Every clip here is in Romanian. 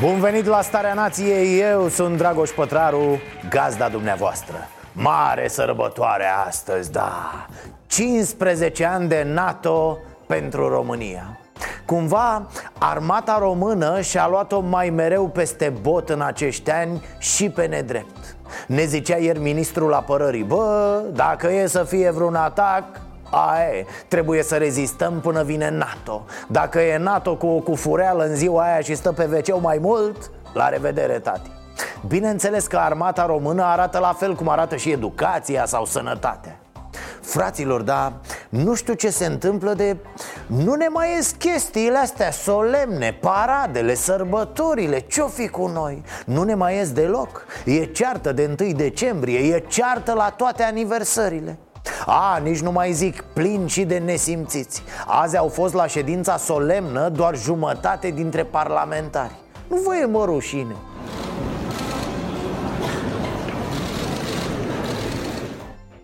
Bun venit la Starea Nației, eu sunt Dragoș Pătraru, gazda dumneavoastră. Mare sărbătoare astăzi, da. 15 ani de NATO pentru România. Cumva, armata română și-a luat-o mai mereu peste bot în acești ani și pe nedrept. Ne zicea ieri ministrul apărării Bă, dacă e să fie vreun atac, Aia trebuie să rezistăm până vine NATO. Dacă e NATO cu o cufureală în ziua aia și stă pe wc mai mult La revedere, tati. Bineînțeles că armata română arată la fel cum arată și educația sau sănătatea. Fraților, dar nu știu ce se întâmplă de... Nu ne mai ies chestiile astea solemne, paradele, sărbătorile, ce-o fi cu noi? Nu ne mai ies deloc. E ceartă de 1 decembrie, e ceartă la toate aniversările a, nici nu mai zic, plin și de nesimțiți. Azi au fost la ședința solemnă doar jumătate dintre parlamentari. Nu vă e mă rușine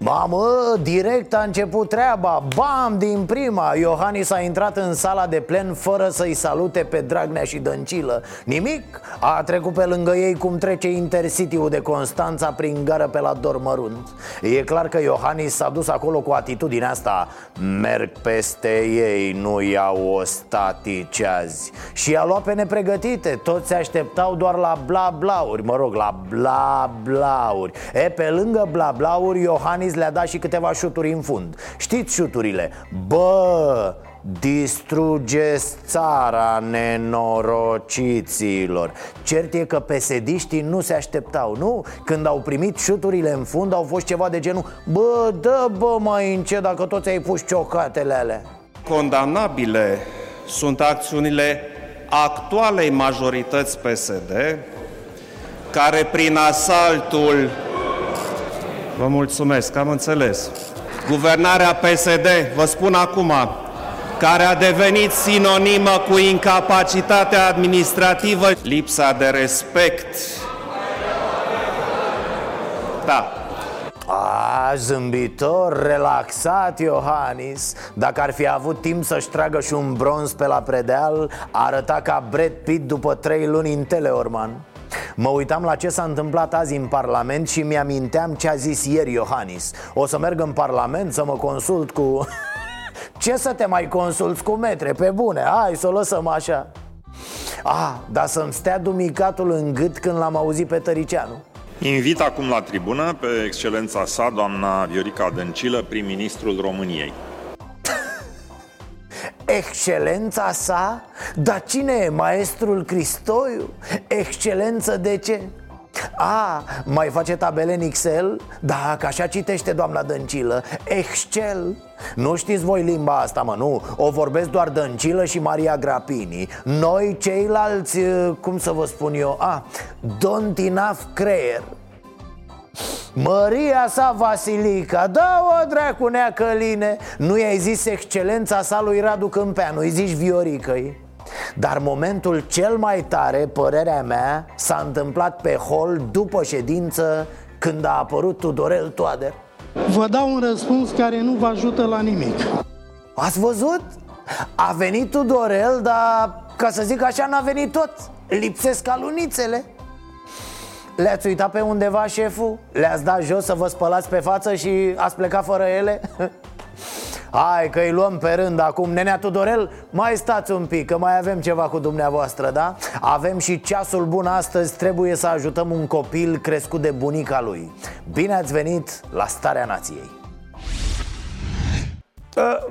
Mamă, direct a început treaba. Bam, din prima. Iohannis a intrat în sala de plen fără să-i salute pe Dragnea și Dăncilă. Nimic, a trecut pe lângă ei cum trece Intercity-ul de Constanța prin gară pe la Dormărunt. E clar că Iohannis s-a dus acolo cu atitudinea asta. Merg peste ei, nu iau o statici azi. Și a luat pe nepregătite. Toți se așteptau doar la bla-blauri. Mă rog, la bla-blauri. E, pe lângă bla-blauri, Iohannis le-a dat și câteva șuturi în fund Știți șuturile? Bă, distrugeți țara nenorociților Cert e că pesediștii nu se așteptau, nu? Când au primit șuturile în fund au fost ceva de genul Bă, dă bă mai încet dacă toți ai pus ciocatele alea Condamnabile sunt acțiunile actualei majorități PSD care prin asaltul Vă mulțumesc, am înțeles. Guvernarea PSD, vă spun acum, care a devenit sinonimă cu incapacitatea administrativă, lipsa de respect. Da, A, zâmbitor, relaxat Iohannis Dacă ar fi avut timp să-și tragă și un bronz pe la predeal Arăta ca Brad Pitt după trei luni în Teleorman Mă uitam la ce s-a întâmplat azi în Parlament și mi-aminteam ce a zis ieri Iohannis. O să merg în Parlament să mă consult cu... ce să te mai consulți cu metre, pe bune, hai să o lăsăm așa. Ah, dar să-mi stea dumicatul în gât când l-am auzit pe Tăricianu. Invit acum la tribună pe excelența sa, doamna Viorica Dăncilă, prim-ministrul României. Excelența sa? Dar cine e? Maestrul Cristoiu? Excelență de ce? A, mai face tabele în Excel? Da, că așa citește doamna Dăncilă Excel Nu știți voi limba asta, mă, nu O vorbesc doar Dăncilă și Maria Grapini Noi ceilalți, cum să vă spun eu A, don't enough creier Măria sa Vasilica, da-o dracu neacăline. Nu i-ai zis excelența sa lui Radu Câmpeanu, îi zici Vioricăi? Dar momentul cel mai tare, părerea mea, s-a întâmplat pe hol după ședință când a apărut Tudorel Toader. Vă dau un răspuns care nu vă ajută la nimic. Ați văzut? A venit Tudorel, dar ca să zic așa n-a venit tot. Lipsesc alunițele Le-ați uitat pe undeva șeful? Le-ați dat jos să vă spălați pe față și ați plecat fără ele? Hai că îi luăm pe rând acum Nenea Tudorel, mai stați un pic Că mai avem ceva cu dumneavoastră, da? Avem și ceasul bun astăzi Trebuie să ajutăm un copil crescut de bunica lui Bine ați venit la Starea Nației Uh,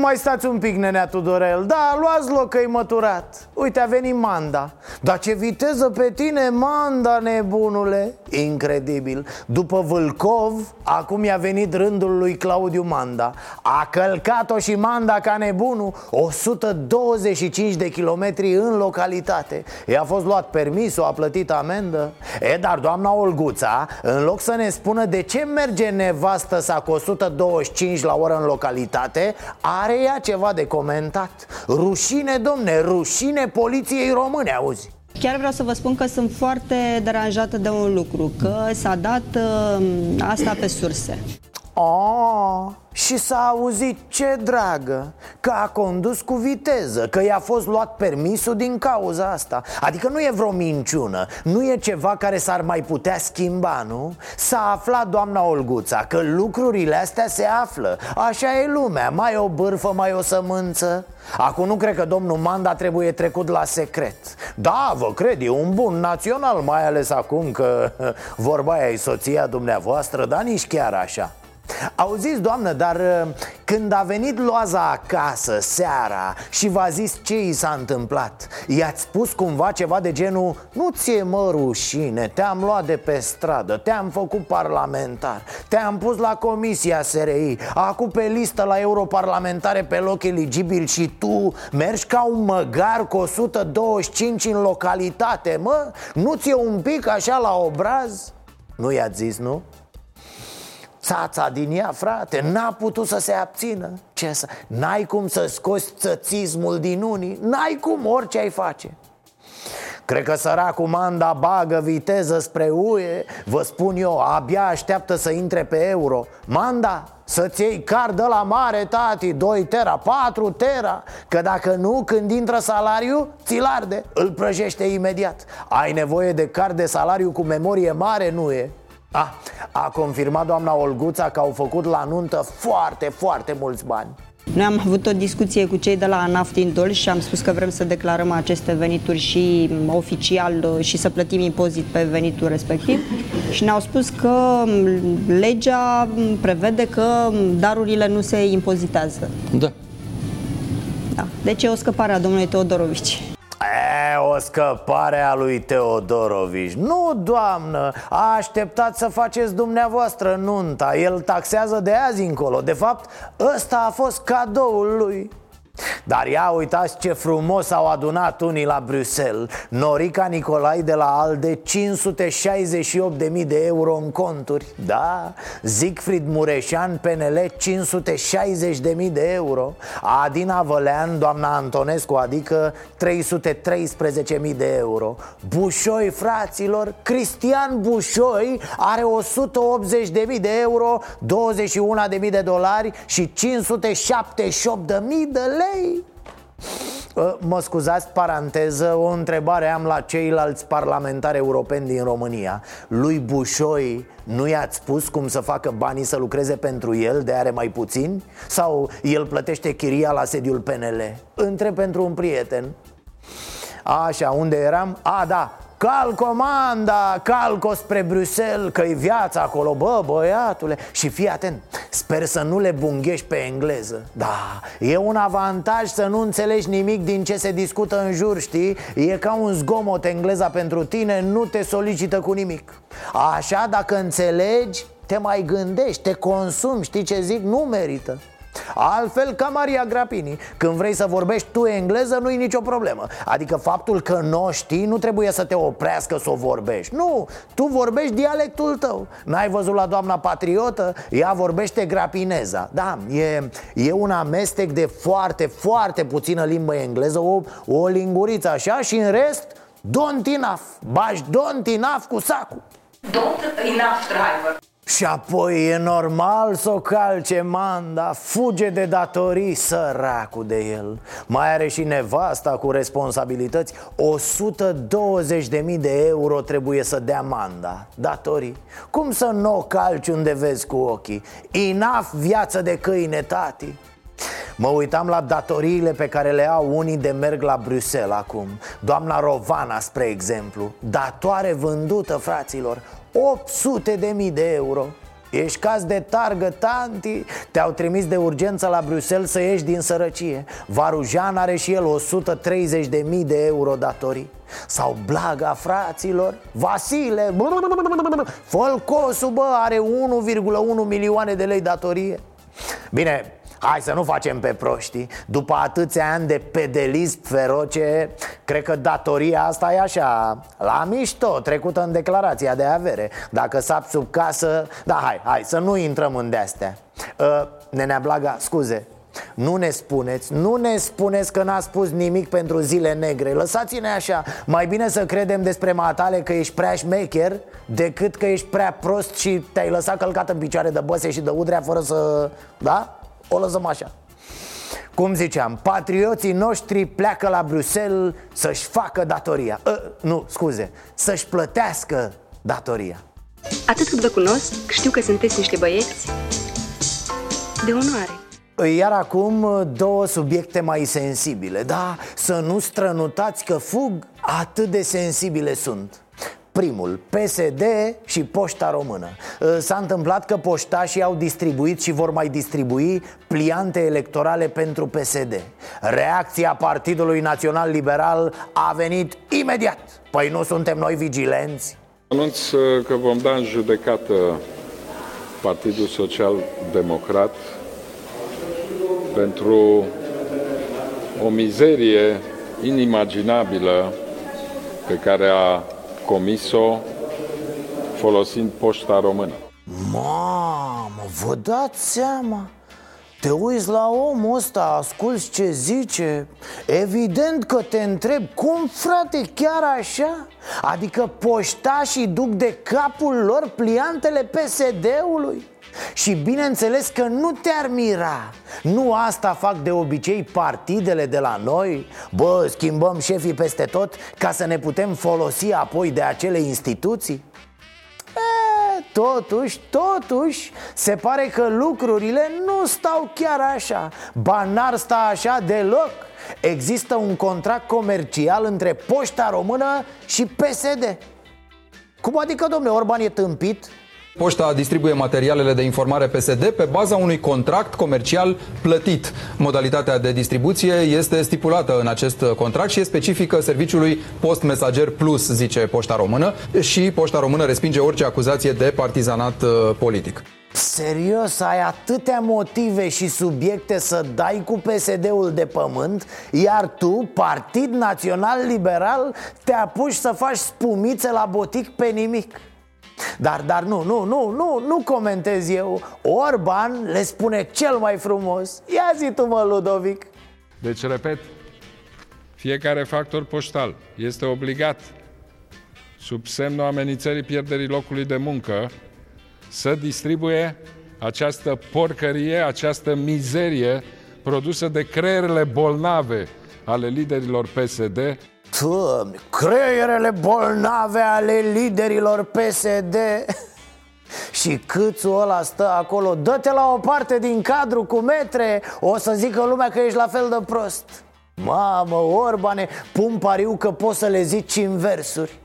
Mai stați un pic, nenea Tudorel. Da, luați loc că-i măturat. Uite, a venit Manda. Dar ce viteză pe tine, Manda, nebunule! Incredibil. După Vâlcov, acum i-a venit rândul lui Claudiu Manda. A călcat-o și Manda ca nebunul 125 de kilometri în localitate. I-a fost luat permisul, a plătit amendă. E, dar doamna Olguța, în loc să ne spună de ce merge nevastă sa cu 125 la oră în localitate are ea ceva de comentat Rușine, domne, rușine poliției române, auzi Chiar vreau să vă spun că sunt foarte deranjată de un lucru, că s-a dat uh, asta pe surse. Oh, și s-a auzit ce dragă Că a condus cu viteză Că i-a fost luat permisul din cauza asta. Adică nu e vreo minciună Nu e ceva care s-ar mai putea schimba, nu? S-a aflat doamna Olguța Că lucrurile astea se află. Așa e lumea Mai o bârfă, mai o sămânță. Acum nu cred că domnul Manda trebuie trecut la secret. Da, vă cred, e un bun național Mai ales acum că vorba aia e soția dumneavoastră Dar nici chiar așa Auziți, doamnă, dar uh, când a venit loaza acasă, seara Și v-a zis ce i s-a întâmplat I-ați spus cumva ceva de genul Nu ți-e mă rușine, te-am luat de pe stradă Te-am făcut parlamentar Te-am pus la comisia SRI Acum pe listă la europarlamentare pe loc eligibil Și tu mergi ca un măgar cu 125 în localitate, mă? Nu ți-e un pic așa la obraz? Nu i-ați zis, nu? Țața din ea, frate, n-a putut să se abțină. Ce să... N-ai cum să scoți țățismul din unii N-ai cum, orice ai face. Cred că săracul Manda bagă viteză spre UE Vă spun eu, abia așteaptă să intre pe euro. Manda, să-ți iei card la mare, tati 2 tera, 4 tera Că dacă nu, când intră salariu, ți-l arde Îl prăjește imediat. Ai nevoie de card de salariu cu memorie mare, nu e? A, a confirmat doamna Olguța că au făcut la nuntă foarte, foarte mulți bani noi am avut o discuție cu cei de la ANAF din Dol și am spus că vrem să declarăm aceste venituri și oficial și să plătim impozit pe venitul respectiv și ne-au spus că legea prevede că darurile nu se impozitează. Da. da. Deci e o scăpare a domnului Teodorovici. E, o scăpare a lui Teodorovici Nu, doamnă, a așteptat să faceți dumneavoastră nunta. El taxează de azi încolo. De fapt, ăsta a fost cadoul lui dar ia uitați ce frumos au adunat unii la Bruxelles. Norica Nicolai de la ALDE 568.000 de euro în conturi. Da, Siegfried Mureșan PNL 560.000 de euro. Adina Vălean, doamna Antonescu, adică 313.000 de euro. Bușoi, fraților, Cristian Bușoi are 180.000 de euro 21.000 de dolari și 578.000 de lei lei ă, Mă scuzați, paranteză, o întrebare am la ceilalți parlamentari europeni din România Lui Bușoi nu i-ați spus cum să facă banii să lucreze pentru el de are mai puțin? Sau el plătește chiria la sediul PNL? Între pentru un prieten Așa, unde eram? A, da, Cal comanda, calco spre Bruxelles Că-i viața acolo, bă, băiatule Și fii atent, sper să nu le bunghești pe engleză Da, e un avantaj să nu înțelegi nimic din ce se discută în jur, știi? E ca un zgomot engleza pentru tine, nu te solicită cu nimic Așa, dacă înțelegi, te mai gândești, te consumi, știi ce zic? Nu merită Altfel ca Maria Grapini Când vrei să vorbești tu engleză nu-i nicio problemă. Adică faptul că nu știi nu trebuie să te oprească să o vorbești. Nu, tu vorbești dialectul tău. N-ai văzut la doamna patriotă? Ea vorbește grapineza. Da, e, e un amestec de foarte, foarte puțină limbă engleză O, o linguriță așa și în rest Don't enough. Bași don't enough cu sacul. Don't enough driver și apoi e normal să o calce manda Fuge de datorii, săracul de el. Mai are și nevasta cu responsabilități. 120.000 de euro trebuie să dea manda. Datorii. Cum să nu o calci unde vezi cu ochii? Inaf viață de câine, tati. Mă uitam la datoriile pe care le au unii de merg la Bruxelles acum. Doamna Rovana, spre exemplu. Datoare vândută, fraților 800 de mii de euro. Ești caz de targă, tanti. Te-au trimis de urgență la Bruxelles să ieși din sărăcie. Varujan are și el 130.000 de euro datorii. Sau Blaga fraților Vasile Folcosul bă are 1,1 milioane de lei datorie. Bine, Hai să nu facem pe proști. După atâția ani de pedelism feroce Cred că datoria asta e așa La mișto, trecută în declarația de avere. Dacă sap sub casă Da, hai, hai, să nu intrăm în de-astea. Uh, Nenea Blaga, scuze nu ne spuneți, nu ne spuneți că n-a spus nimic pentru zile negre. Lăsați-ne așa. Mai bine să credem despre matale că ești prea șmecher Decât că ești prea prost și te-ai lăsat călcat în picioare de băse și de udrea fără să... Da? O lăsăm așa. Cum ziceam, patrioții noștri pleacă la Bruxelles să-și facă datoria. Uh, Nu, scuze, să-și plătească datoria. Atât cât vă cunosc, știu că sunteți niște băieți de onoare. Iar acum două subiecte mai sensibile Da, să nu strănutați că fug, atât de sensibile sunt Primul, PSD și Poșta Română. Ă, S-a întâmplat că poștașii au distribuit și vor mai distribui pliante electorale pentru PSD Reacția Partidului Național Liberal a venit imediat. Păi nu suntem noi vigilenți? Anunț ă, că vom da în judecată Partidul Social Democrat pentru o mizerie inimaginabilă pe care a comis-o folosind poșta română. Mamă, vă dați seama? Te uiți la omul ăsta, asculți ce zice Evident că te întreb Cum frate, chiar așa? Adică poștașii duc de capul lor pliantele PSD-ului? Și bineînțeles că nu te-ar mira. Nu asta fac de obicei partidele de la noi? Bă, schimbăm șefii peste tot ca să ne putem folosi apoi de acele instituții? E, Totuși, totuși, se pare că lucrurile nu stau chiar așa. Ba n-ar sta așa deloc. Există un contract comercial între Poșta Română și PSD Cum adică, domnule, Orban e tâmpit? Poșta distribuie materialele de informare PSD pe baza unui contract comercial plătit. Modalitatea de distribuție este stipulată în acest contract și e specifică serviciului Post Mesager Plus, zice Poșta Română, și Poșta Română respinge orice acuzație de partizanat uh, politic. Serios, ai atâtea motive și subiecte să dai cu PSD-ul de pământ Iar tu, Partid Național Liberal, te apuci să faci spumițe la botic pe nimic dar, dar nu, nu, nu, nu, nu comentez eu. Orban le spune cel mai frumos. Ia zi tu mă, Ludovic. Deci, repet, fiecare factor poștal este obligat sub semnul amenințării pierderii locului de muncă să distribuie această porcărie, această mizerie produsă de creierele bolnave ale liderilor PSD Doamne, creierele bolnave ale liderilor PSD Și câțul ăla stă acolo. Dă-te la o parte din cadru cu metre. O să zică lumea că ești la fel de prost. Mamă, Orbane, pun pariu că poți să le zici în versuri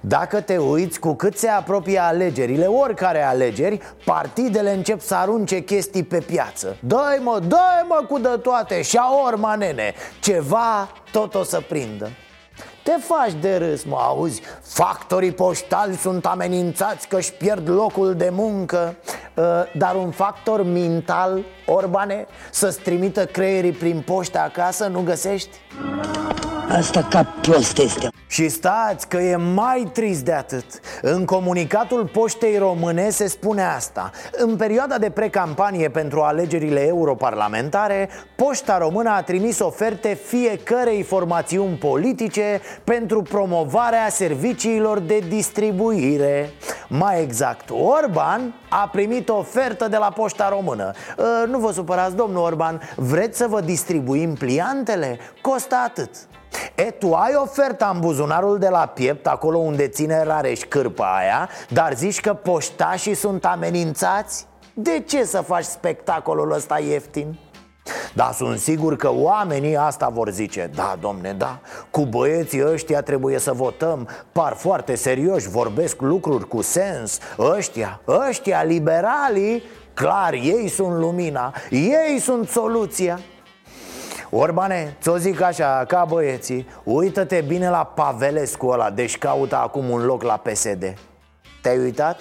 dacă te uiți cu cât se apropie alegerile, oricare alegeri, partidele încep să arunce chestii pe piață. Dă-i mă, dă mă cu de toate și a orma nene. Ceva tot o să prindă. Te faci de râs, mă auzi? Factorii poștali sunt amenințați că își pierd locul de muncă. Uh, Dar un factor mental, Orbane, să-ți trimită creierii prin poștă acasă, nu găsești? Asta ca prost este. Și stați că e mai trist de atât. În comunicatul poștei române se spune asta. În perioada de precampanie pentru alegerile europarlamentare Poșta română a trimis oferte fiecărei formațiuni politice Pentru promovarea serviciilor de distribuire. Mai exact, Orban a primit ofertă de la Poșta Română. Uh, Nu vă supărați, domnul Orban Vreți să vă distribuim pliantele? Costă atât E, tu ai oferta în buzunarul de la piept, acolo unde ține Rareș cârpa aia Dar zici că poștașii sunt amenințați? De ce să faci spectacolul ăsta ieftin? Dar sunt sigur că oamenii asta vor zice Da, domne, da, cu băieții ăștia trebuie să votăm Par foarte serioși, vorbesc lucruri cu sens Ăștia, ăștia, liberalii Clar, ei sunt lumina, ei sunt soluția Orbane, ți-o zic așa, ca băieții Uită-te bine la Pavelescu ăla Deci caută acum un loc la PSD Te-ai uitat?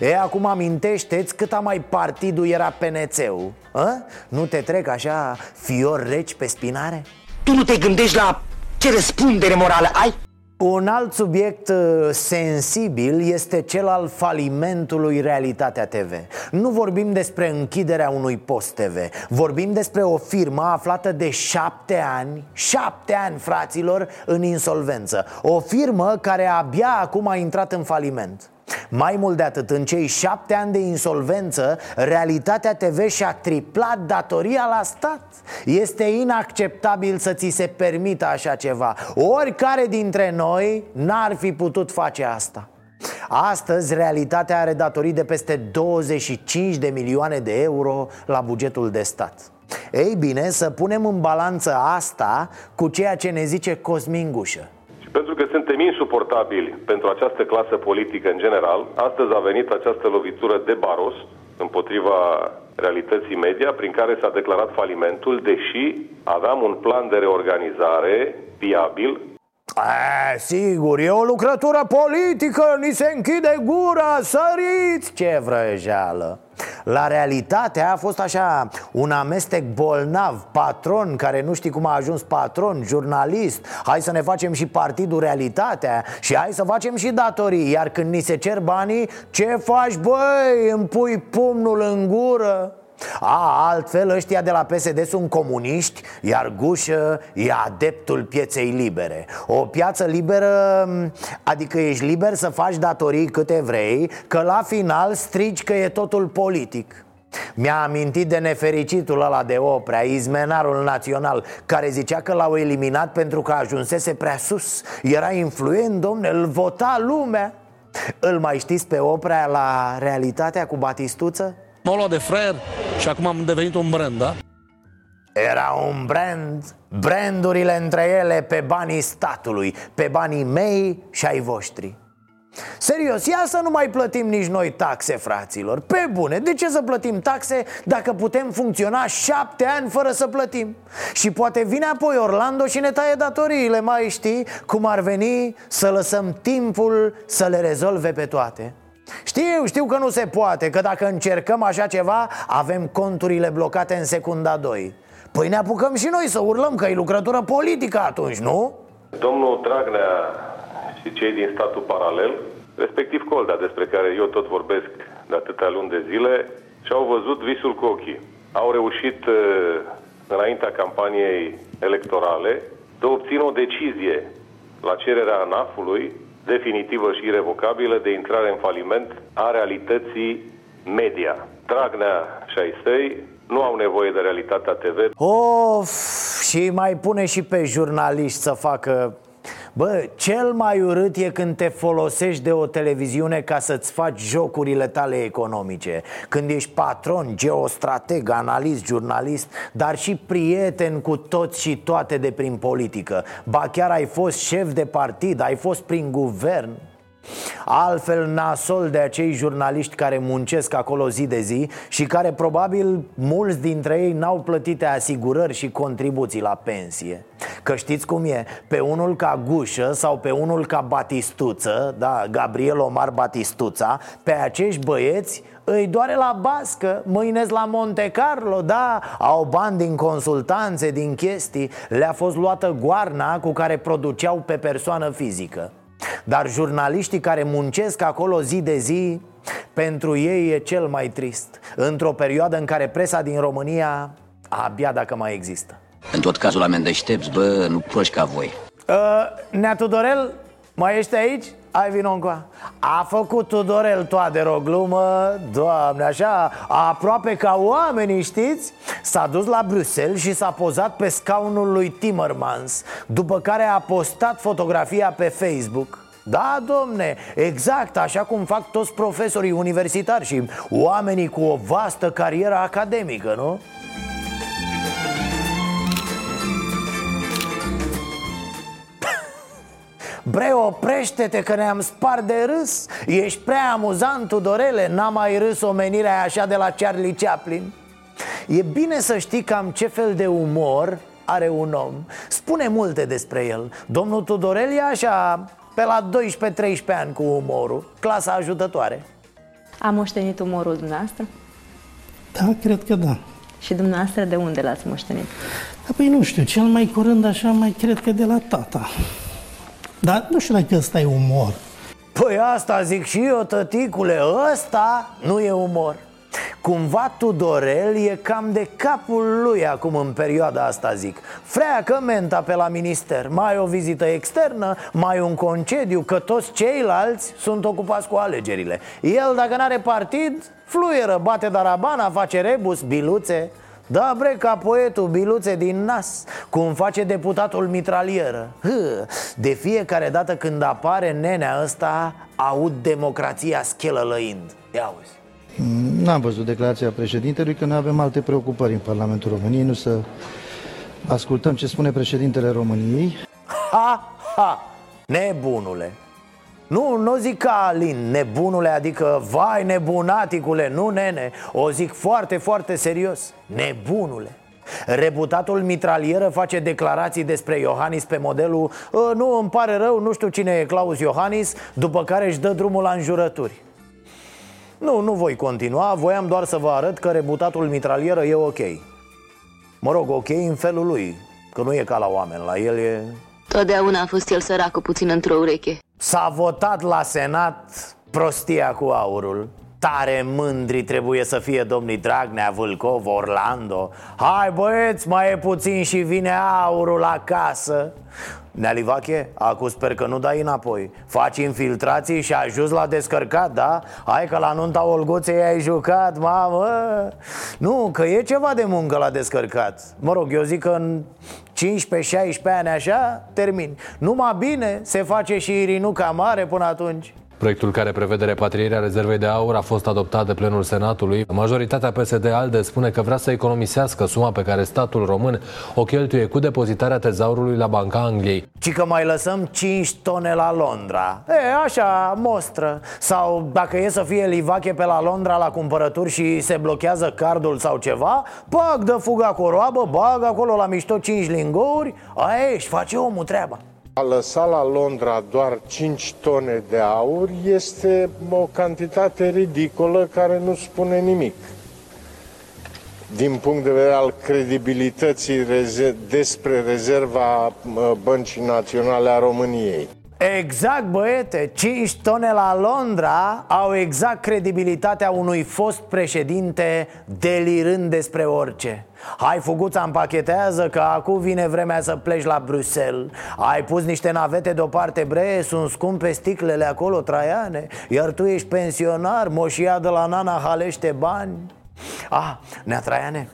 E, acum amintește-ți cât a mai partidul era PNC-ul a? Nu te trec așa fior reci pe spinare? Tu nu te gândești la ce răspundere morală ai? Un alt subiect uh, sensibil este cel al falimentului Realitatea TV Nu vorbim despre închiderea unui post TV Vorbim despre o firmă aflată de șapte ani Șapte ani, fraților, în insolvență. O firmă care abia acum a intrat în faliment mai mult de atât, în cei șapte ani de insolvență, Realitatea TV și-a triplat datoria la stat. Este inacceptabil să ți se permită așa ceva. Oricare dintre noi n-ar fi putut face asta. Astăzi, realitatea are datorii de peste 25 de milioane de euro la bugetul de stat. Ei bine, să punem în balanță asta cu ceea ce ne zice Cosmin Gușă pentru că suntem insuportabili pentru această clasă politică în general, astăzi a venit această lovitură de baros împotriva realității media, prin care s-a declarat falimentul, deși aveam un plan de reorganizare viabil a, sigur, e o lucrătură politică, ni se închide gura, săriți, ce vrăjeală! La realitate a fost așa un amestec bolnav, patron care nu știi cum a ajuns patron, jurnalist. Hai să ne facem și partidul realitatea și hai să facem și datorii. Iar când ni se cer banii, ce faci băi, îmi pui pumnul în gură? A, altfel ăștia de la PSD sunt comuniști Iar Gușă e adeptul pieței libere. O piață liberă, adică ești liber să faci datorii câte vrei Că la final strici că e totul politic. Mi-a amintit de nefericitul ăla de Oprea, izmenarul național Care zicea că l-au eliminat pentru că ajunsese prea sus. Era influent, domne, îl vota lumea. Îl mai știți pe Oprea la realitatea cu Batistuță? M-au luat de fraier și acum am devenit un brand, da? Era un brand, brandurile între ele pe banii statului, pe banii mei și ai voștri Serios, ia să nu mai plătim nici noi taxe, fraților Pe bune, de ce să plătim taxe dacă putem funcționa șapte ani fără să plătim? Și poate vine apoi Orlando și ne taie datoriile, mai știi Cum ar veni să lăsăm timpul să le rezolve pe toate știu, știu că nu se poate, că dacă încercăm așa ceva, avem conturile blocate în secunda 2 Păi ne apucăm și noi să urlăm că e lucrătură politică atunci, nu? Domnul Dragnea și cei din statul paralel, respectiv Colda, despre care eu tot vorbesc de atâtea luni de zile, și-au văzut visul cu ochii. Au reușit, uh, înaintea campaniei electorale, să obțină o decizie la cererea ANAF-ului definitivă și irrevocabilă de intrare în faliment a realității media. Dragnea și ai săi nu au nevoie de realitatea TV. Of, și mai pune și pe jurnaliști să facă Bă, cel mai urât e când te folosești de o televiziune ca să-ți faci jocurile tale economice. Când ești patron, geostrateg, analist, jurnalist Dar și prieten cu toți și toate de prin politică. Ba chiar ai fost șef de partid, ai fost prin guvern Altfel nasol de acei jurnaliști care muncesc acolo zi de zi Și care probabil mulți dintre ei n-au plătite asigurări și contribuții la pensie. Că știți cum e, pe unul ca Gușă sau pe unul ca Batistuță Da, Gabriel Omar Batistuța Pe acești băieți îi doare la bască, mâine la Monte Carlo, da, au bani din consultanțe, din chestii. Le-a fost luată goarna cu care produceau pe persoană fizică dar jurnaliștii care muncesc acolo zi de zi Pentru ei e cel mai trist. Într-o perioadă în care presa din România Abia dacă mai există. În tot cazul la deștepți, bă, nu proști ca voi. Uh, Nea Tudorel, mai ești aici? Ai vino încoa. A făcut Tudorel Toader o glumă Doamne, așa Aproape ca oamenii, știți? S-a dus la Bruxelles și s-a pozat pe scaunul lui Timmermans După care a postat fotografia pe Facebook da, domne, exact, așa cum fac toți profesorii universitari și oamenii cu o vastă carieră academică, nu? Bre, oprește-te că ne-am spart de râs. Ești prea amuzant, Tudorele N-a mai râs omenirea așa de la Charlie Chaplin. E bine să știi cam ce fel de umor are un om. Spune multe despre el. Domnul Tudorel e așa pe la 12-13 ani cu umorul Clasa ajutătoare A moștenit umorul dumneavoastră? Da, cred că da. Și dumneavoastră de unde l-ați moștenit? Da, păi nu știu, cel mai curând așa mai cred că de la tata. Dar nu știu dacă ăsta e umor. Păi asta zic și eu, tăticule, ăsta nu e umor Cumva Tudorel e cam de capul lui acum în perioada asta, zic. Freacă menta pe la minister. Mai o vizită externă, mai un concediu Că toți ceilalți sunt ocupați cu alegerile. El, dacă n-are partid, fluieră Bate darabana, face rebus, biluțe. Da, bre, ca poetul Biluțe din Nas Cum face deputatul mitralieră. Hă, De fiecare dată când apare nenea ăsta Aud democrația schelălăind. Ia auzi N-am văzut declarația președintelui că noi avem alte preocupări în Parlamentul României, nu să ascultăm ce spune președintele României. Ha, ha, nebunule. Nu, nu zic ca Alin, nebunule, adică vai nebunaticule, nu nene. O zic foarte, foarte serios, nebunule. Reputatul mitralieră face declarații despre Iohannis pe modelul "Ă, Nu, îmi pare rău, nu știu cine e Claus Iohannis După care își dă drumul la înjurături Nu, nu voi continua, voiam doar să vă arăt că reputatul mitralieră e ok. Mă rog, ok în felul lui, că nu e ca la oameni, la el e... Totdeauna a fost el săracul puțin într-o ureche. S-a votat la Senat prostia cu aurul. Tare mândri trebuie să fie domnii Dragnea, Vâlcov, Orlando. Hai băieți, mai e puțin și vine aurul acasă Nealivache, acum sper că nu dai înapoi. Faci infiltrații și ajungi la descărcat, da? Hai că la nunta Olguței ai jucat, mamă! Nu, că e ceva de muncă la descărcat. Mă rog, eu zic că în 15-16 ani așa, termin. Numai bine se face și Irinuca mare până atunci Proiectul care prevede repatrierea rezervei de aur a fost adoptat de plenul Senatului. Majoritatea PSD-ALDE spune că vrea să economisească suma pe care statul român o cheltuie cu depozitarea tezaurului la Banca Angliei. Ci că mai lăsăm 5 tone la Londra E, așa, mostră Sau dacă e să fie livache pe la Londra la cumpărături și se blochează cardul sau ceva Pac, dă fuga cu o roabă, bag acolo la mișto 5 lingouri Aia își face omul treaba A lăsa la Londra doar 5 tone de aur este o cantitate ridicolă care nu spune nimic. Din punct de vedere al credibilității reze- despre rezerva mă, Băncii Naționale a României. Exact, băiete, 5 tone la Londra au exact credibilitatea unui fost președinte delirând despre orice. Hai, fuguța, împachetează că acum vine vremea să pleci la Bruxelles. Ai pus niște navete deoparte, bre, sunt scumpe sticlele acolo, Traiane. Iar tu ești pensionar, moșia de la nana halește bani. Ah, Nea Traiane,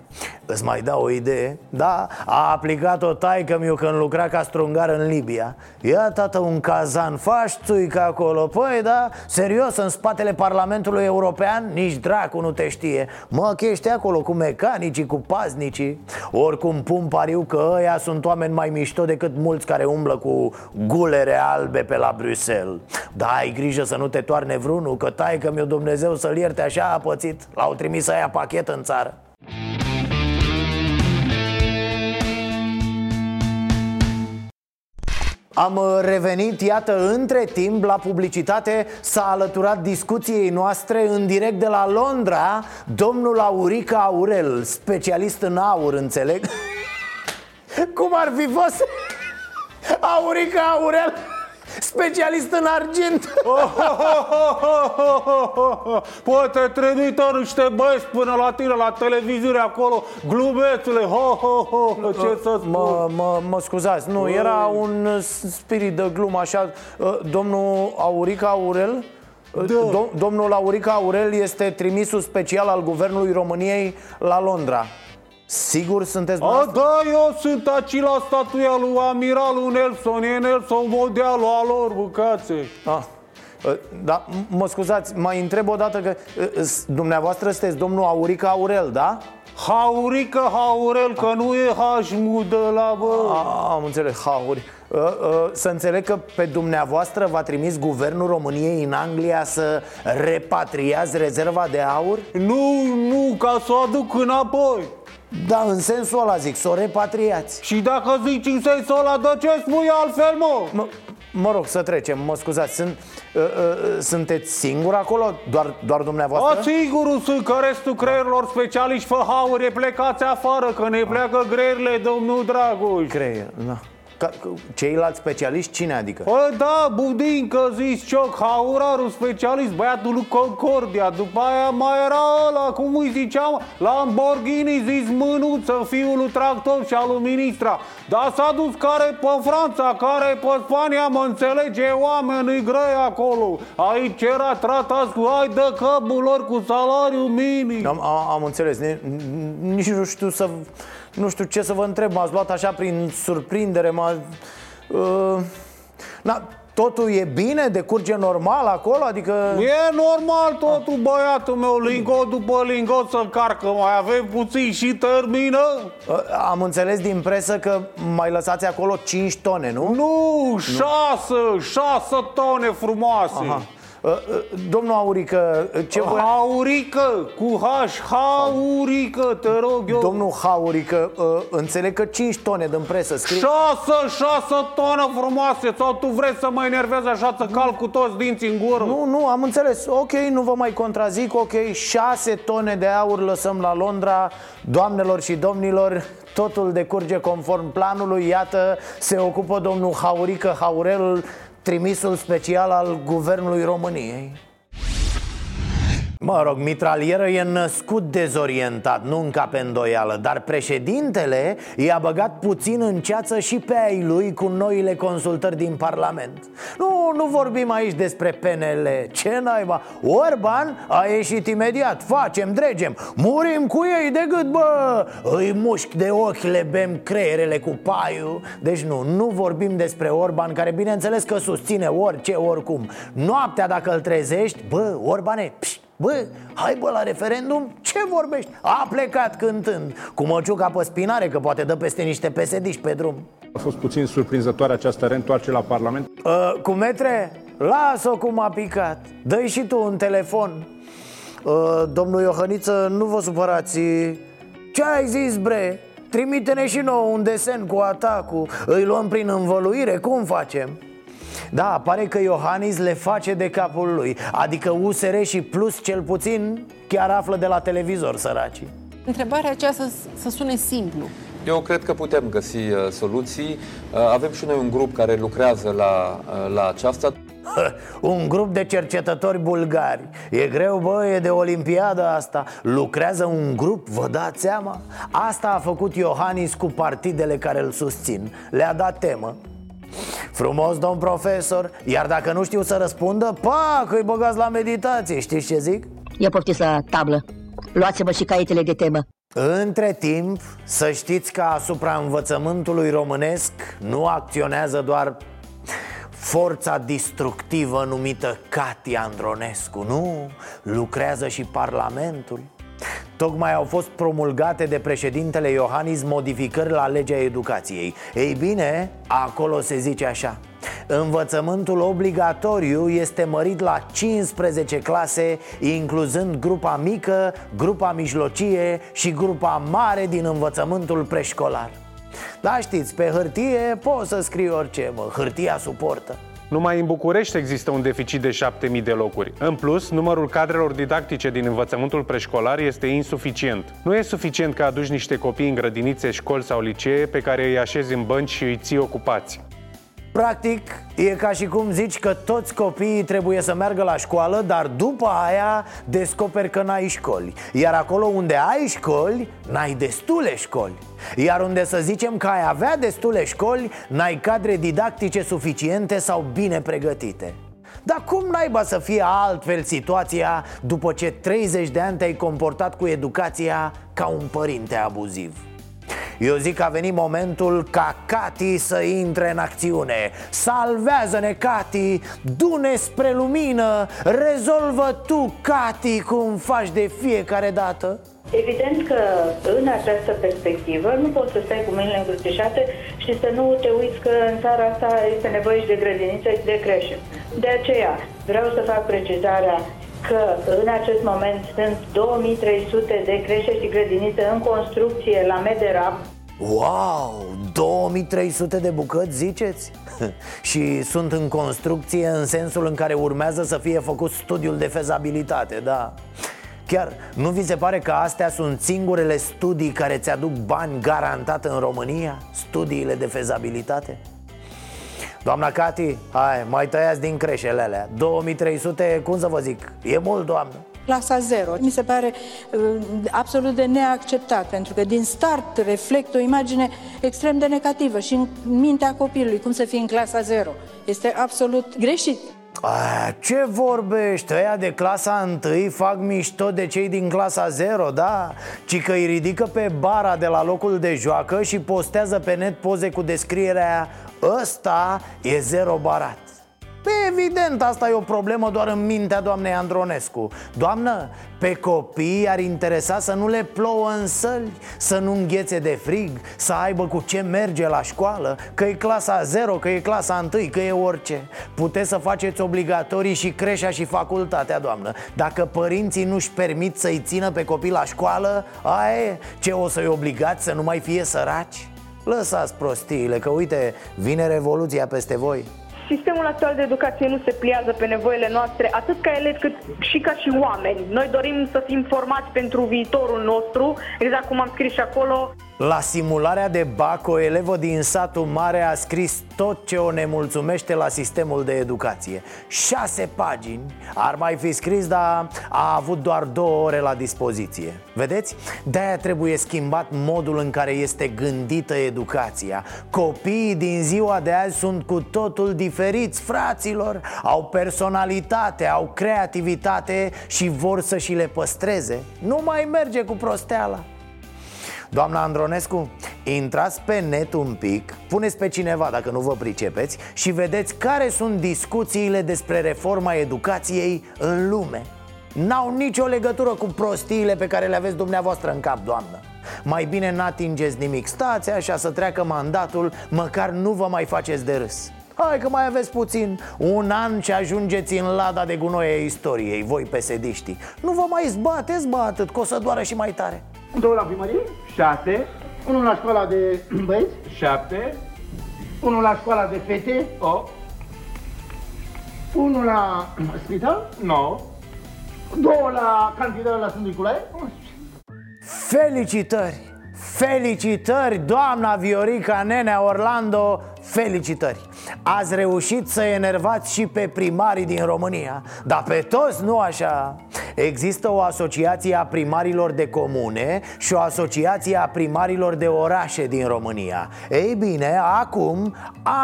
îți mai dau o idee? Da, a aplicat-o taică miu când lucra ca strungar în Libia. Ia, tată, un cazan, faci țuică acolo. Păi, da, serios, în spatele Parlamentului European? Nici dracu nu te știe. Mă, că ești acolo cu mecanicii, cu paznicii. Oricum pun pariu că ăia sunt oameni mai mișto decât mulți care umblă cu gulere albe pe la Bruxelles. Da, ai grijă să nu te toarne vreunul Că taică miu Dumnezeu să-l ierte așa a pățit L-au trimis să ia pachet în țară Am uh, revenit, iată, între timp, la publicitate S-a alăturat discuției noastre în direct de la Londra Domnul Aurica Aurel, specialist în aur, înțeleg? Cum ar fi fost? Aurica Aurel, specialist în argint. Poate trimită niște băieți până la tine la televiziune acolo Glumețule, ho, ho, ho. Ce să spun? Mă, mă, mă scuzați, nu, era un uh, spirit de glumă așa Uh, Domnul Aurica Aurel uh, dom- Domnul Aurica Aurel este trimisul special al Guvernului României la Londra Sigur sunteți A, dumneavoastră? da, eu sunt aici la statuia lui Amiralul Nelson E Nelson modelul al lor, bucațe Ah. Uh, Da, m- mă scuzați, mai întreb o dată că uh, s- Dumneavoastră sunteți domnul Aurica Aurel, da? Haurică, haurel, că nu e hașmu de la bă Ah, am înțeles, Hauri Uh, uh, Să înțeleg că pe dumneavoastră v-a trimis guvernul României în Anglia să repatriați rezerva de aur? Nu, nu, ca să o aduc înapoi Da, în sensul ăla zic, să o repatriați Și dacă zici în sensul ăla, de ce spui altfel, mă? Mă, mă rog, să trecem, mă scuzați Sunt, uh, uh, Sunteți singur acolo? Doar, doar dumneavoastră? A, sigurul sunt că restul creierilor specialiști fă haure plecați afară Că ne pleacă greierile, domnul Dragoș Creier, da Ca, Ceilalți specialiști, cine adică? Păi da, Budincă, zis Cioc, haurarul specialist, băiatul lui Concordia După aia mai era ăla, cum îi ziceam, Lamborghini, zis Mânuță, fiul lui Tractor și al lui ministra. Dar s-a dus care pe Franța, care pe Spania, mă înțelege, oamenii grei acolo. Aici era tratați cu, hai de căbul lor cu salariu minim. Am, am, am înțeles, Ni- nici nu știu să Nu știu ce să vă întreb M-ați luat așa prin surprindere m-a, uh, na, Totul e bine? Decurge normal acolo? Adică... E normal totul, băiatul meu, lingot după lingot să încarcă Mai avem puțin și termină Uh, Am înțeles din presă că mai lăsați acolo 5 tone, nu? Nu, șase, șase tone frumoase Aha. Uh, uh, Domnul Aurică, uh, ce voia... Haurică, cu H, Haurică, te rog eu. Domnul Haurică, uh, înțeleg că 5 tone din presă scrie... Șase, șase tone frumoase Sau tu vrei să mă enervezi așa să cal cu toți dinții în gură? Nu, nu, am înțeles. Ok, nu vă mai contrazic, ok, 6 tone de aur lăsăm la Londra. Doamnelor și domnilor, totul decurge conform planului. Iată, se ocupă domnul Haurică Haurel Trimisul special al Guvernului României Mă rog, mitralieră e născut dezorientat, nu încă pe îndoială Dar președintele i-a băgat puțin în ceață și pe ai lui cu noile consultări din Parlament. Nu, nu vorbim aici despre PNL, ce naiba? Orban a ieșit imediat, facem, dregem. Murim cu ei de gât, bă! Îi mușc de ochi, le bem creierele cu paiul. Deci nu, nu vorbim despre Orban Care bineînțeles că susține orice, oricum. Noaptea dacă îl trezești, bă, Orbane, pșt, Bă, hai bă la referendum, ce vorbești? A plecat cântând Cu măciuca pe spinare, că poate dă peste niște psd pe drum A fost puțin surprinzătoare această reîntoarcere la Parlament. uh, Cu metre, lasă-o cum a picat Dă-i și tu un telefon uh, Domnul Iohăniță, nu vă supărați Ce ai zis, bre? Trimite-ne și nouă un desen cu atacul Îi luăm prin învăluire, cum facem? Da, pare că Iohannis le face de capul lui Adică USR și Plus cel puțin chiar află de la televizor săracii Întrebarea aceea să, să sune simplu. Eu cred că putem găsi uh, soluții. Uh, avem și noi un grup care lucrează la, uh, la aceasta. Un grup de cercetători bulgari E greu, bă, e de olimpiadă asta Lucrează un grup, vă dați seama? Asta a făcut Iohannis cu partidele care îl susțin Le-a dat temă Frumos, domn profesor Iar dacă nu știu să răspundă, pac, îi băgați la meditație Știți ce zic? Ia poftiți la tablă. Luați-vă și caietele de temă. Între timp, să știți că asupra învățământului românesc nu acționează doar forța distructivă numită Cati Andronescu, nu? Lucrează și Parlamentul. Tocmai au fost promulgate de președintele Iohannis modificări la legea educației. Ei bine, acolo se zice așa. Învățământul obligatoriu este mărit la 15 clase Incluzând grupa mică, grupa mijlocie și grupa mare din învățământul preșcolar. Da, știți, pe hârtie poți să scrii orice, mă, hârtia suportă Numai în București există un deficit de 7000 de locuri. În plus, numărul cadrelor didactice din învățământul preșcolar este insuficient. Nu e suficient că aduci niște copii în grădinițe, școli sau licee pe care îi așezi în bănci și îi ții ocupați. Practic, e ca și cum zici că toți copiii trebuie să meargă la școală Dar după aia descoperi că n-ai școli. Iar acolo unde ai școli, n-ai destule școli. Iar unde să zicem că ai avea destule școli N-ai cadre didactice suficiente sau bine pregătite. Dar cum naiba să fie altfel situația după ce 30 de ani te-ai comportat cu educația ca un părinte abuziv? Eu zic că a venit momentul ca Cati să intre în acțiune Salvează-ne, Cati, du-ne spre lumină Rezolvă tu, Cati, cum faci de fiecare dată Evident că în această perspectivă nu poți să stai cu mâinile încrucișate și să nu te uiți că în țara asta este nevoie și de grădiniță și de creșe. De aceea vreau să fac precizarea că în acest moment sunt 2300 de creșe și grădinițe în construcție la Mederap. Wow, 2300 de bucăți, ziceți? și sunt în construcție în sensul în care urmează să fie făcut studiul de fezabilitate, da Chiar nu vi se pare că astea sunt singurele studii care ți-aduc bani garantat în România? Studiile de fezabilitate? Doamna Cati, hai, mai tăiați din creșele alea 2300, cum să vă zic, e mult, doamnă Clasa 0. Mi se pare uh, absolut de neacceptat, pentru că din start reflectă o imagine extrem de negativă și în mintea copilului, cum să fie în clasa 0. Este absolut greșit. A, ce vorbești? Ăia de clasa 1 fac mișto de cei din clasa 0, da? Ci că îi ridică pe bara de la locul de joacă și postează pe net poze cu descrierea Ăsta e zero barat Evident, asta e o problemă doar în mintea doamnei Andronescu. Doamnă, pe copii ar interesa să nu le plouă în săli Să nu înghețe de frig Să aibă cu ce merge la școală Că e clasa 0, că e clasa 1, că e orice. Puteți să faceți obligatorii și creșa și facultatea, doamnă. Dacă părinții nu-și permit să-i țină pe copii la școală Aie, ce o să-i obligați să nu mai fie săraci? Lăsați prostiile, că uite, vine revoluția peste voi Sistemul actual de educație nu se pliază pe nevoile noastre, atât ca elevi cât și ca și oameni. Noi dorim să fim formați pentru viitorul nostru, exact cum am scris și acolo. La simularea de BAC, o elevă din satul mare a scris tot ce o nemulțumește la sistemul de educație. Șase pagini, ar mai fi scris, dar a avut doar două ore la dispoziție. Vedeți? De-aia trebuie schimbat modul în care este gândită educația. Copiii din ziua de azi sunt cu totul diferiți, fraților Au personalitate, au creativitate și vor să și le păstreze. Nu mai merge cu prosteala Doamna Andronescu, intrați pe net un pic, puneți pe cineva dacă nu vă pricepeți și vedeți care sunt discuțiile despre reforma educației în lume. N-au nicio legătură cu prostiile pe care le aveți dumneavoastră în cap, doamnă. Mai bine n-atingeți nimic, stați așa să treacă mandatul, măcar nu vă mai faceți de râs. Hai că mai aveți puțin. Un an și ajungeți în lada de gunoi a istoriei Voi pesediștii. Nu vă mai zbateți, bă, atât, că o să doară și mai tare Două la primărie? Șase. Unul la școala de băieți? Șapte. Unul la școala de fete? Opt. Unul la spital? Nouă. Două la cantină la Sfântul Nicolae? Felicitări! Felicitări, doamna Viorica Nenea Orlando Felicitări! Ați reușit să enervați și pe primarii din România. Dar pe toți nu așa. Există o asociație a primarilor de comune și o asociație a primarilor de orașe din România. Ei bine, acum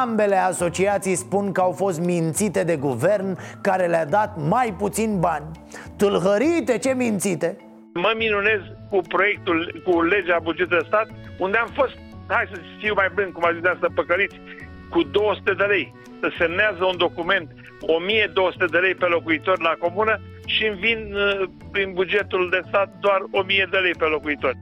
ambele asociații spun că au fost mințite de guvern care le-a dat mai puțin bani. Tâlhărite, ce mințite? Mă minunez cu proiectul, cu legea bugetului de stat, unde am fost, hai să fiu mai blând, cum a zis să păcăliți, cu 200 de lei. Să semnează un document 1200 de lei pe locuitor la comună și îmi vin uh, prin bugetul de stat doar 1000 de lei pe locuitor.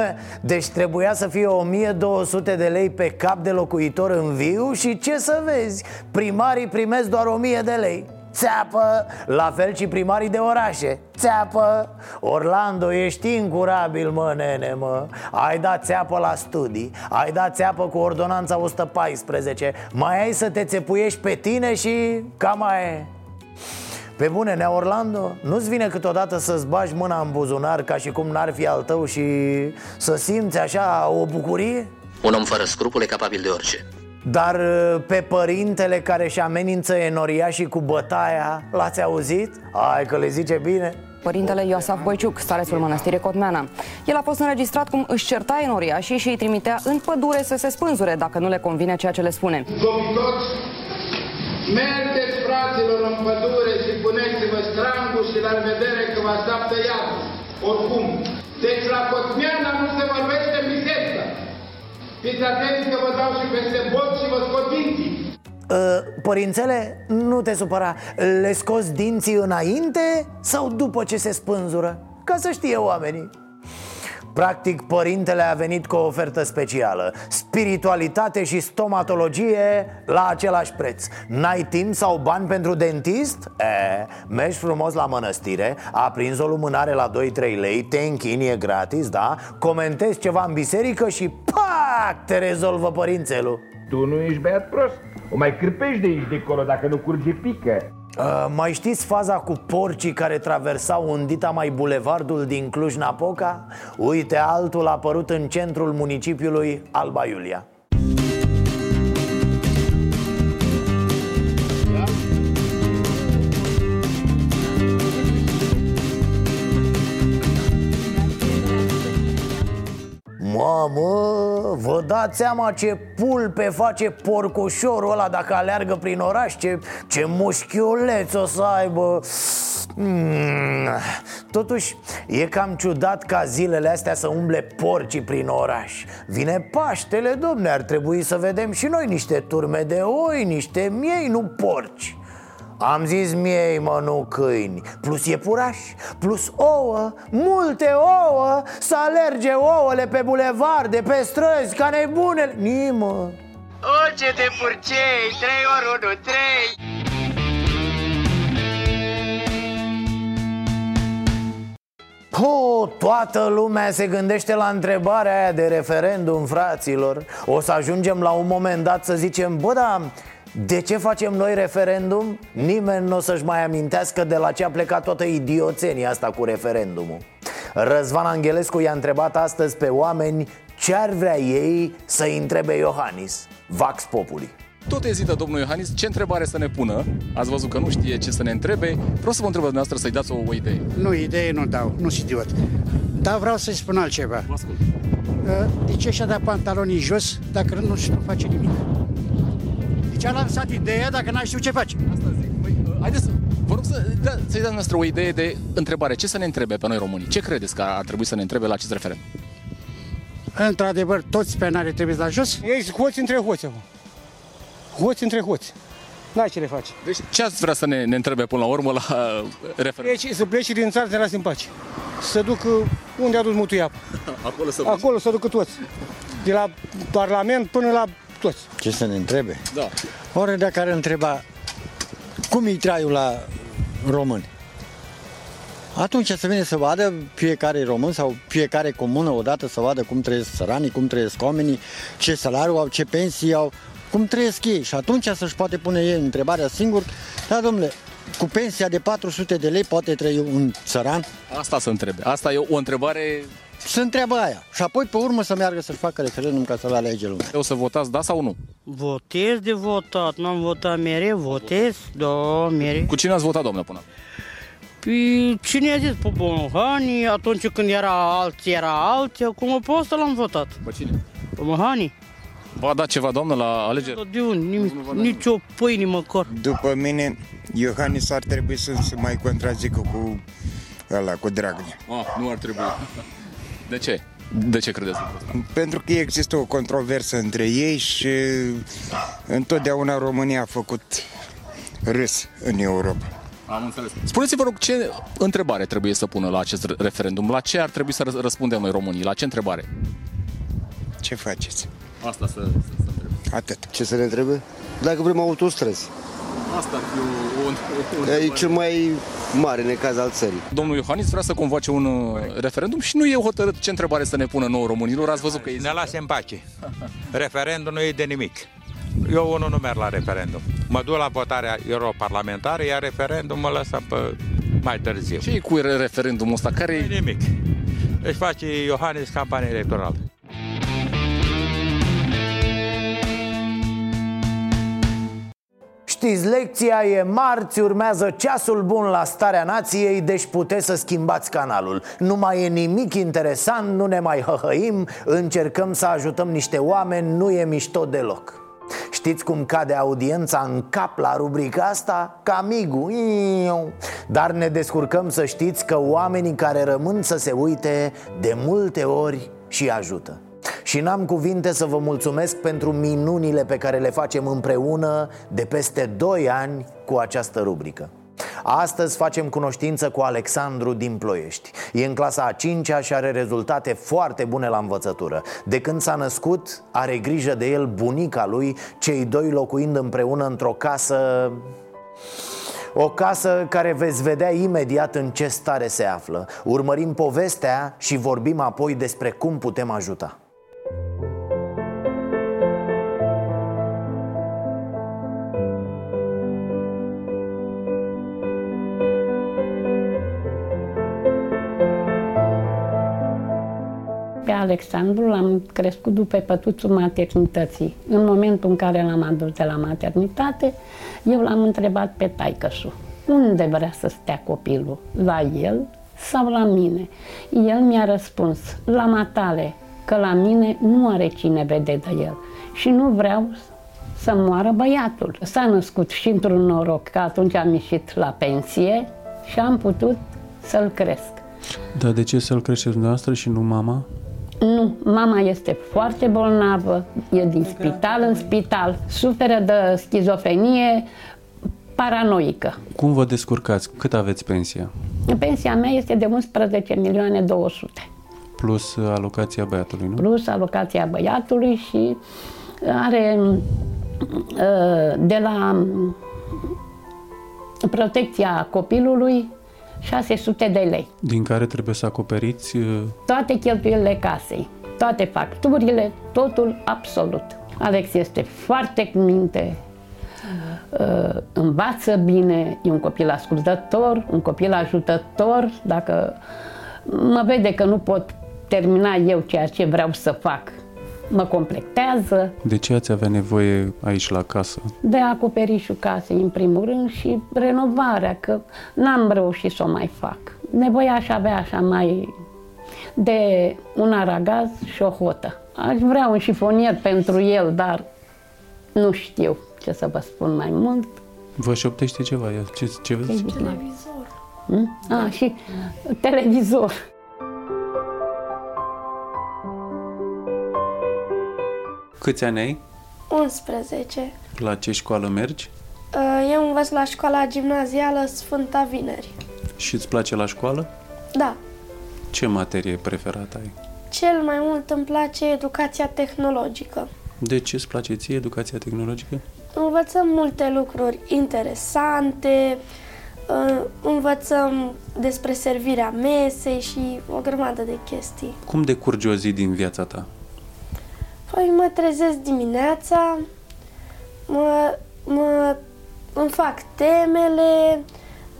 Deci trebuia să fie 1200 de lei pe cap de locuitor în viu și ce să vezi, primarii primesc doar 1000 de lei. Țeapă, la fel și primarii de orașe. Țeapă! Orlando, ești incurabil, mă, nene, mă. Ai dat țeapă la studii Ai dat țeapă cu ordonanța 114 Mai ai să te țepuiești pe tine și cam e. Pe bune, Nea Orlando, nu-ți vine câteodată să-ți bagi mâna în buzunar ca și cum n-ar fi al tău și să simți așa o bucurie? Un om fără scrupule capabil de orice dar uh, pe părintele care și amenință enoriașii cu bătaia, l-ați auzit? Hai că le zice bine Părintele Iosaf Boiciuc, starețul mănăstirii Cotmeana. El a fost înregistrat cum își certa enoriașii și își trimitea în pădure să se spânzure dacă nu le convine ceea ce le spune. Domitoți, mergeți fraților în pădure și puneți-vă strangul și la vedere că vă așteaptă iad. Oricum, deci la Cotmeana nu se vorbește biserică. Fiți atenți că vă dau și peste bot și vă scot dinții. Uh, Părințele, nu te supăra Le scoți dinții înainte sau după ce se spânzură? Ca să știe oamenii Practic, părintele a venit cu o ofertă specială. Spiritualitate și stomatologie la același preț. N-ai timp sau bani pentru dentist? E, mergi frumos la mănăstire Aprinzi o lumânare la 2-3 lei Te închini, e gratis, da? Comentezi ceva în biserică și pac, te rezolvă părințelul. Tu nu ești băiat prost. O mai cârpești de aici de acolo dacă nu curge pică Uh, mai știți faza cu porcii care traversau undita mai bulevardul din Cluj-Napoca? Uite, altul a apărut în centrul municipiului Alba Iulia Mamă, vă dați seama ce pulpe face porcoșorul ăla dacă aleargă prin oraș? Ce, ce mușchiuleț o să aibă. Mm. Totuși, e cam ciudat ca zilele astea să umble porcii prin oraș. Vine Paștele, domne, ar trebui să vedem și noi niște turme de oi, niște miei, nu porci am zis miei, mă, nu câini. Plus iepurași, plus ouă, multe ouă Să alerge ouăle pe bulevarde, pe străzi, ca nebunele. Nimă. O, ce de purcei, trei ori unu, trei. Po, toată lumea se gândește la întrebarea aia de referendum, fraților. O să ajungem la un moment dat să zicem Bă, da, de ce facem noi referendum? Nimeni nu o să-și mai amintească de la ce a plecat toată idioțenia asta cu referendumul Răzvan Angelescu i-a întrebat astăzi pe oameni ce ar vrea ei să întrebe Iohannis Vax Populi tot ezită domnul Iohannis ce întrebare să ne pună. Ați văzut că nu știe ce să ne întrebe. Vreau să vă întreb dumneavoastră să-i dați o, o idee. Nu, idee nu dau, nu sunt idiot. Dar vreau să-i spun altceva. Vă ascult. De ce și-a dat pantalonii jos dacă nu știu nu face nimic? De ce a lansat ideea dacă n-a știut ce face? Asta zic. Păi, uh, haideți să, vă rog să, da, să-i dați noastră o idee de întrebare. Ce să ne întrebe pe noi românii? Ce credeți că ar trebui să ne întrebe la acest referendum? Într-adevăr, toți penale trebuie la jos? Ei sunt hoți între hoți acum. Hoți între hoți. N-ai ce le faci. Deci ce ați vrea să ne, ne întrebe până la urmă la uh, referendum? Deci să pleci din țară, să ne lasi în pace. Să duc uh, unde a dus mutul apă. Acolo să Acolo să ducă toți. De la Parlament până la toți. Ce să ne întrebe? Da. Ori dacă ar întreba cum e traiul la români, atunci să vine să vadă fiecare român sau fiecare comună odată să vadă cum trăiesc săranii, cum trăiesc oamenii, ce salariu au, ce pensii au, cum trăiesc ei. Și atunci să-și poate pune ei întrebarea singur, da domnule, cu pensia de 400 de lei poate trăi un țăran? Asta să întrebe. Asta e o întrebare... Să întreabă aia. Și apoi pe urmă să meargă să-și facă referendum ca să-l alege lumea. O să votați da sau nu? Votez de votat, n-am votat mereu, votez, da, mereu. Cu cine ați votat, doamnă, până? Păi, cine a zis pe Bonohani, atunci când era alții, era alții, acum pe ăsta l-am votat. Pe cine? Pe Bonohani. V-a dat ceva, doamnă, la alegeri? De unde? Nimic, nici o pâine măcar. După mine, Iohannis ar trebui să se mai contrazică cu ăla, cu Dragnea. Ah, nu ar trebui. De ce? De ce credeți asta? Pentru că există o controversă între ei și întotdeauna România a făcut râs în Europa. Am înțeles. Spuneți-vă, rog, ce întrebare trebuie să pună la acest referendum? La ce ar trebui să răspundem noi românii? La ce întrebare? Ce faceți? Asta să, să, să întreb. Atât. Ce să ne întrebe? Dacă vrem autostrăzi. Asta ar fi o, o, o E cel mai mare necaz al țării. Domnul Iohannis vrea să convoace un uh, referendum și nu e hotărât ce întrebare să ne pună nouă românilor. Ați văzut că e... Ne lase în pace. Referendum nu e de nimic. Eu unul nu merg la referendum. Mă duc la votarea europarlamentară, iar referendum mă lăsă pe mai târziu. Ce e cu referendumul ăsta? Care e nimic. Își face Iohannis campanie electorală. Știți, lecția e marți, urmează ceasul bun la starea nației, deci puteți să schimbați canalul. Nu mai e nimic interesant, nu ne mai hăhăim, încercăm să ajutăm niște oameni, nu e mișto deloc. Știți cum cade audiența în cap la rubrica asta? Ca migu Dar ne descurcăm să știți că oamenii care rămân să se uite de multe ori și ajută Și n-am cuvinte să vă mulțumesc pentru minunile pe care le facem împreună de peste 2 ani cu această rubrică. Astăzi facem cunoștință cu Alexandru din Ploiești. E în clasa a 5-a și are rezultate foarte bune la învățătură. De când s-a născut, are grijă de el bunica lui Cei doi locuind împreună într-o casă... O casă care veți vedea imediat în ce stare se află. Urmărim povestea și vorbim apoi despre cum putem ajuta Alexandru l-am crescut după pătuțul maternității. În momentul în care l-am adus de la maternitate, eu l-am întrebat pe taicăsul, unde vrea să stea copilul? La el sau la mine? El mi-a răspuns, la matale, că la mine nu are cine vede de el și nu vreau să moară băiatul. S-a născut și într-un noroc că atunci am ieșit la pensie și am putut să-l cresc. Dar de ce să-l creșteți dumneavoastră și nu mama? Nu, mama este foarte bolnavă, e din spital în spital, suferă de schizofrenie paranoică. Cum vă descurcați? Cât aveți pensia? Pensia mea este de 11 milioane 200. Plus uh, alocația băiatului, nu? Plus alocația băiatului și are uh, de la protecția copilului 600 de lei. Din care trebuie să acoperiți... uh, Toate cheltuielile casei, toate facturile, totul absolut. Alex este foarte cu minte, uh, învață bine, e un copil ascultător, un copil ajutător. Dacă mă vede că nu pot termina eu ceea ce vreau să fac, mă completează De ce ați avea nevoie aici la casă? de acoperișul casei în primul rând și renovarea, că n-am reușit să o mai fac. Nevoia aș avea așa mai de un aragaz și o hotă. Aș vrea un șifonier pentru el, dar nu știu ce să vă spun mai mult. Vă șoptește ceva? Ia, Ce, ce vezi? Televizor. Hmm? A, și televizor. Câți ani ai? 11. La ce școală mergi? Uh, Eu învăț la școala gimnazială Sfânta Vineri. Și îți place la școală? Da. Ce materie preferată ai? Cel mai mult îmi place educația tehnologică. De ce îți place ție educația tehnologică? Învățăm multe lucruri interesante, uh, învățăm despre servirea mesei și o grămadă de chestii. Cum decurge o zi din viața ta? Păi mă trezesc dimineața, mă, mă, îmi fac temele,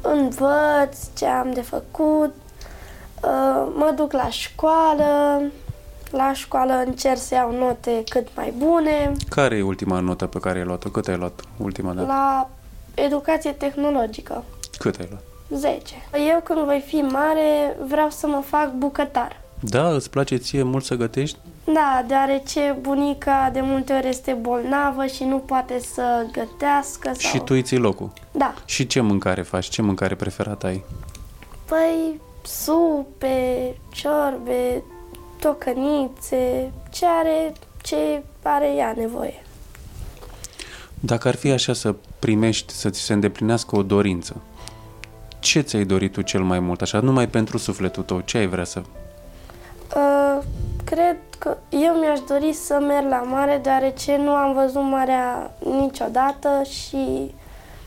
învăț ce am de făcut, uh, mă duc la școală, la școală încerc să iau note cât mai bune, Care e ultima notă pe care ai luat-o? Cât ai luat ultima dată? la educație tehnologică, Cât ai luat? 10. Eu când voi fi mare vreau să mă fac bucătar. Da, îți place ție mult să gătești? Da, deoarece bunica de multe ori este bolnavă și nu poate să gătească sau... Și tu îi ții locul. Da. Și ce mâncare faci? Ce mâncare preferată ai? Păi, supe, ciorbe, tocănițe, ce are, ce are ea nevoie. Dacă ar fi așa să primești, să ți se îndeplinească o dorință, ce ți-ai dorit tu cel mai mult, așa, numai pentru sufletul tău, ce ai vrea să... Uh, cred că eu mi-aș dori să merg la mare, deoarece nu am văzut marea niciodată și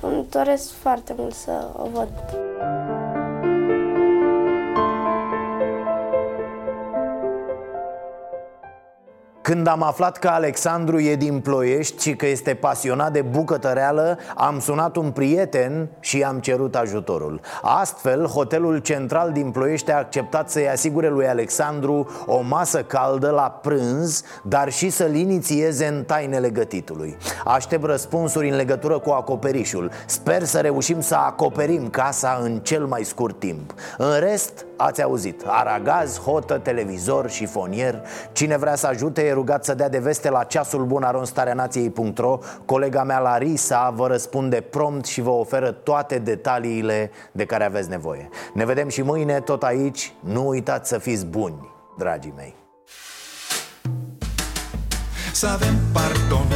îmi doresc foarte mult să o văd. Când am aflat că Alexandru e din Ploiești și că este pasionat de bucătăreală, am sunat un prieten și i-am cerut ajutorul. Astfel, hotelul central din Ploiești a acceptat să-i asigure lui Alexandru o masă caldă la prânz, dar și să-l inițieze în tainele gătitului. Aștept răspunsuri în legătură cu acoperișul. Sper să reușim să acoperim casa în cel mai scurt timp. În rest, ați auzit, aragaz, hotă, televizor, șifonier Cine vrea să ajute e rugat să dea de veste la ceasul bun aronstareanației.ro Colega mea Larisa vă răspunde prompt și vă oferă toate detaliile de care aveți nevoie. Ne vedem și mâine tot aici, nu uitați să fiți buni, dragii mei. Să avem pardon.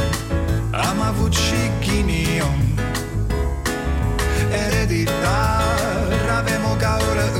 Am avut și ghinion. Ereditar Avem o gaură